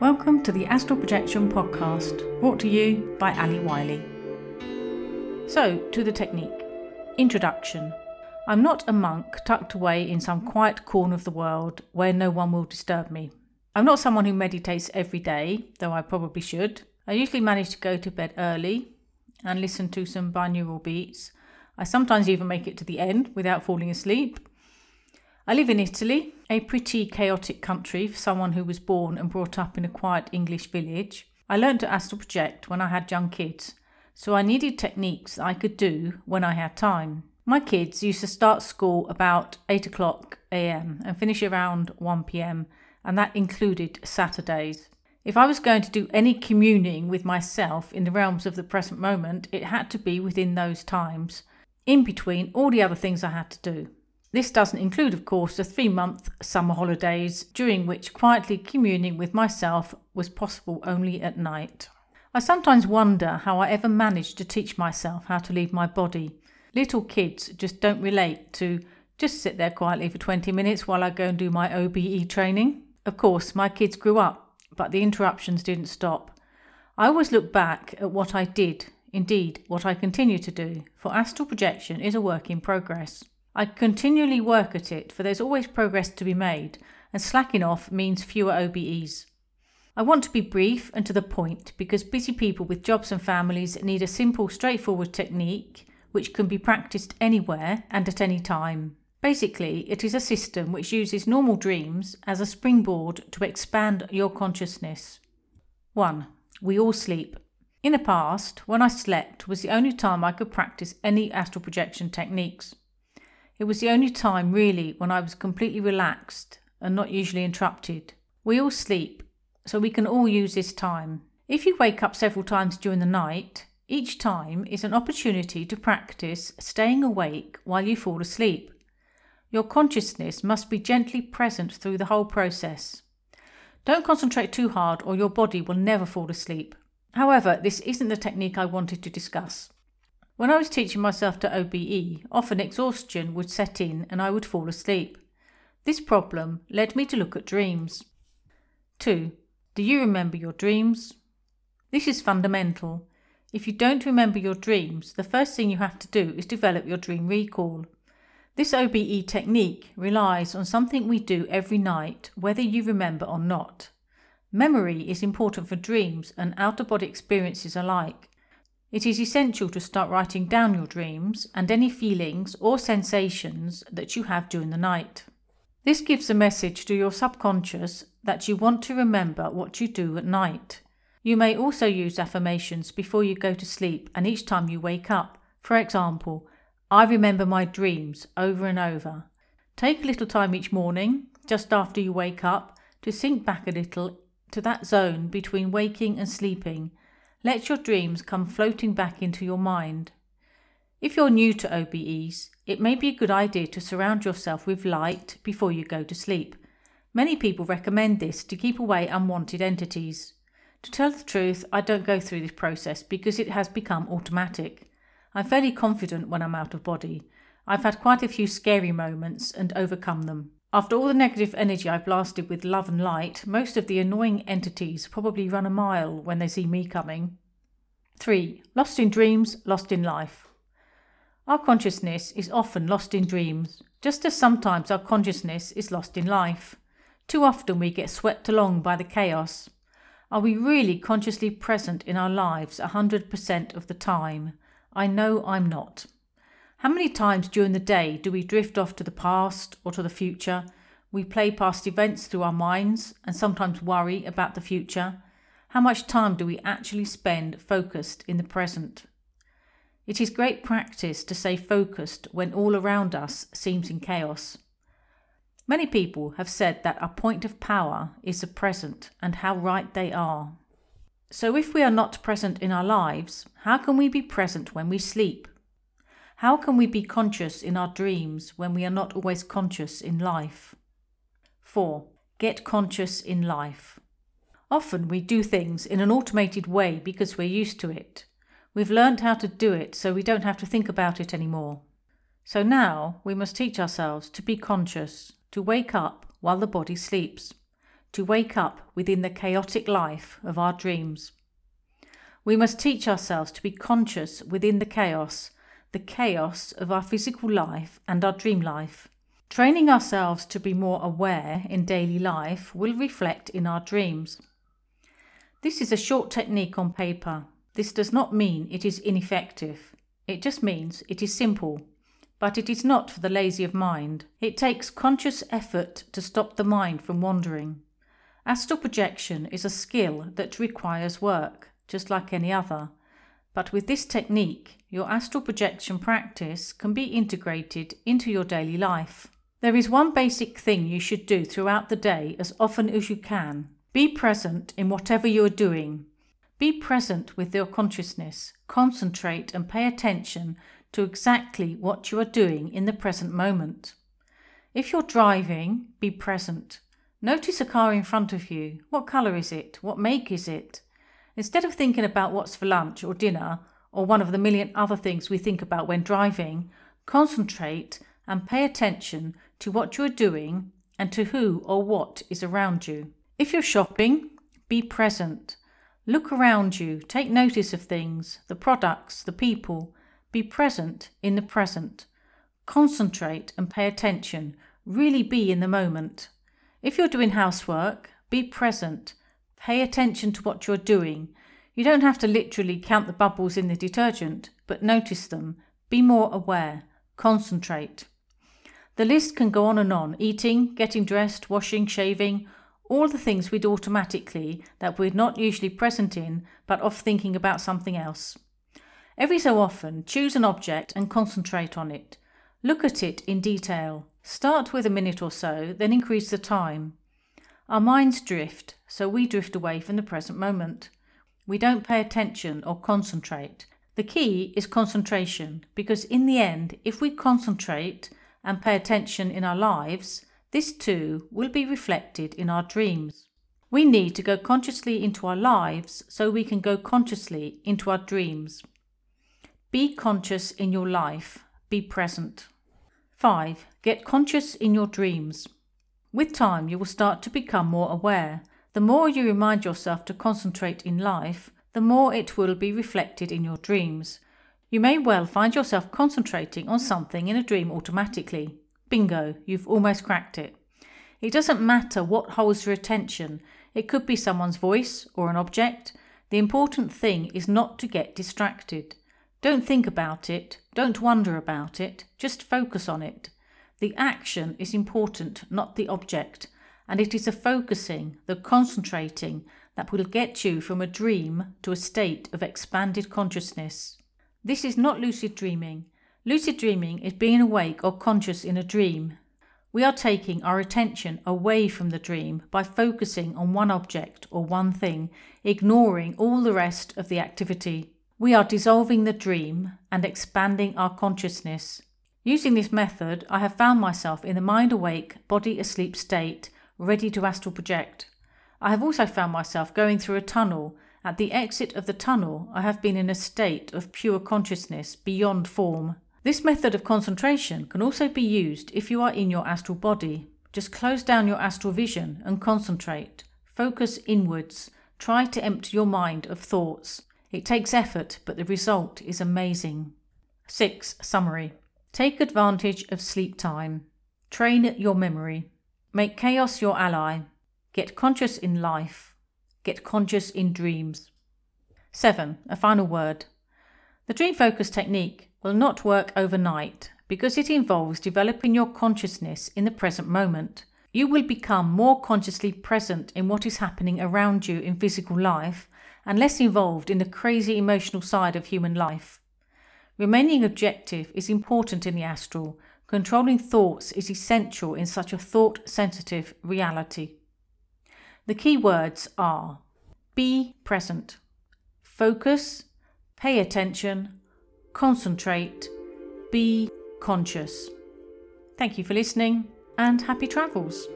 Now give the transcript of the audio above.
Welcome to the Astral Projection podcast, brought to you by Ali Wiley. So, to the technique. Introduction. I'm not a monk tucked away in some quiet corner of the world where no one will disturb me. I'm not someone who meditates every day, though I probably should. I usually manage to go to bed early and listen to some binaural beats. I sometimes even make it to the end without falling asleep. I live in Italy, a pretty chaotic country for someone who was born and brought up in a quiet English village. I learned to astral project when I had young kids, so I needed techniques I could do when I had time. My kids used to start school about 8 o'clock am and finish around 1 pm, and that included Saturdays. If I was going to do any communing with myself in the realms of the present moment, it had to be within those times, in between all the other things I had to do. This doesn't include, of course, the three month summer holidays during which quietly communing with myself was possible only at night. I sometimes wonder how I ever managed to teach myself how to leave my body. Little kids just don't relate to just sit there quietly for 20 minutes while I go and do my OBE training. Of course, my kids grew up, but the interruptions didn't stop. I always look back at what I did, indeed, what I continue to do, for astral projection is a work in progress. I continually work at it, for there's always progress to be made, and slacking off means fewer OBEs. I want to be brief and to the point because busy people with jobs and families need a simple, straightforward technique which can be practiced anywhere and at any time. Basically, it is a system which uses normal dreams as a springboard to expand your consciousness. 1. We all sleep. In the past, when I slept was the only time I could practice any astral projection techniques. It was the only time, really, when I was completely relaxed and not usually interrupted. We all sleep, so we can all use this time. If you wake up several times during the night, each time is an opportunity to practice staying awake while you fall asleep. Your consciousness must be gently present through the whole process. Don't concentrate too hard, or your body will never fall asleep. However, this isn't the technique I wanted to discuss. When I was teaching myself to OBE, often exhaustion would set in and I would fall asleep. This problem led me to look at dreams. 2. Do you remember your dreams? This is fundamental. If you don't remember your dreams, the first thing you have to do is develop your dream recall. This OBE technique relies on something we do every night, whether you remember or not. Memory is important for dreams and out of body experiences alike. It is essential to start writing down your dreams and any feelings or sensations that you have during the night. This gives a message to your subconscious that you want to remember what you do at night. You may also use affirmations before you go to sleep and each time you wake up. For example, I remember my dreams over and over. Take a little time each morning, just after you wake up, to sink back a little to that zone between waking and sleeping let your dreams come floating back into your mind. If you're new to OBEs, it may be a good idea to surround yourself with light before you go to sleep. Many people recommend this to keep away unwanted entities. To tell the truth, I don't go through this process because it has become automatic. I'm fairly confident when I'm out of body. I've had quite a few scary moments and overcome them. After all the negative energy I've blasted with love and light, most of the annoying entities probably run a mile when they see me coming. 3. Lost in dreams, lost in life. Our consciousness is often lost in dreams, just as sometimes our consciousness is lost in life. Too often we get swept along by the chaos. Are we really consciously present in our lives a 100% of the time? I know I'm not. How many times during the day do we drift off to the past or to the future? We play past events through our minds and sometimes worry about the future. How much time do we actually spend focused in the present? It is great practice to stay focused when all around us seems in chaos. Many people have said that our point of power is the present, and how right they are. So, if we are not present in our lives, how can we be present when we sleep? How can we be conscious in our dreams when we are not always conscious in life? 4. Get conscious in life. Often we do things in an automated way because we're used to it. We've learned how to do it so we don't have to think about it anymore. So now we must teach ourselves to be conscious, to wake up while the body sleeps, to wake up within the chaotic life of our dreams. We must teach ourselves to be conscious within the chaos, the chaos of our physical life and our dream life. Training ourselves to be more aware in daily life will reflect in our dreams. This is a short technique on paper. This does not mean it is ineffective. It just means it is simple. But it is not for the lazy of mind. It takes conscious effort to stop the mind from wandering. Astral projection is a skill that requires work, just like any other. But with this technique, your astral projection practice can be integrated into your daily life. There is one basic thing you should do throughout the day as often as you can. Be present in whatever you are doing. Be present with your consciousness. Concentrate and pay attention to exactly what you are doing in the present moment. If you're driving, be present. Notice a car in front of you. What colour is it? What make is it? Instead of thinking about what's for lunch or dinner, or one of the million other things we think about when driving, concentrate and pay attention to what you are doing and to who or what is around you. If you're shopping, be present. Look around you, take notice of things, the products, the people. Be present in the present. Concentrate and pay attention. Really be in the moment. If you're doing housework, be present. Pay attention to what you're doing. You don't have to literally count the bubbles in the detergent, but notice them. Be more aware. Concentrate. The list can go on and on eating, getting dressed, washing, shaving, all the things we do automatically that we're not usually present in, but off thinking about something else. Every so often, choose an object and concentrate on it. Look at it in detail. Start with a minute or so, then increase the time. Our minds drift, so we drift away from the present moment. We don't pay attention or concentrate. The key is concentration, because in the end, if we concentrate, and pay attention in our lives, this too will be reflected in our dreams. We need to go consciously into our lives so we can go consciously into our dreams. Be conscious in your life, be present. 5. Get conscious in your dreams. With time, you will start to become more aware. The more you remind yourself to concentrate in life, the more it will be reflected in your dreams. You may well find yourself concentrating on something in a dream automatically. Bingo, you've almost cracked it. It doesn't matter what holds your attention, it could be someone's voice or an object. The important thing is not to get distracted. Don't think about it, don't wonder about it, just focus on it. The action is important, not the object, and it is the focusing, the concentrating, that will get you from a dream to a state of expanded consciousness. This is not lucid dreaming. Lucid dreaming is being awake or conscious in a dream. We are taking our attention away from the dream by focusing on one object or one thing, ignoring all the rest of the activity. We are dissolving the dream and expanding our consciousness. Using this method, I have found myself in the mind awake, body asleep state, ready to astral project. I have also found myself going through a tunnel at the exit of the tunnel, I have been in a state of pure consciousness beyond form. This method of concentration can also be used if you are in your astral body. Just close down your astral vision and concentrate. Focus inwards. Try to empty your mind of thoughts. It takes effort, but the result is amazing. 6. Summary Take advantage of sleep time. Train your memory. Make chaos your ally. Get conscious in life. Get conscious in dreams. 7. A final word. The dream focus technique will not work overnight because it involves developing your consciousness in the present moment. You will become more consciously present in what is happening around you in physical life and less involved in the crazy emotional side of human life. Remaining objective is important in the astral. Controlling thoughts is essential in such a thought sensitive reality. The key words are be present, focus, pay attention, concentrate, be conscious. Thank you for listening and happy travels.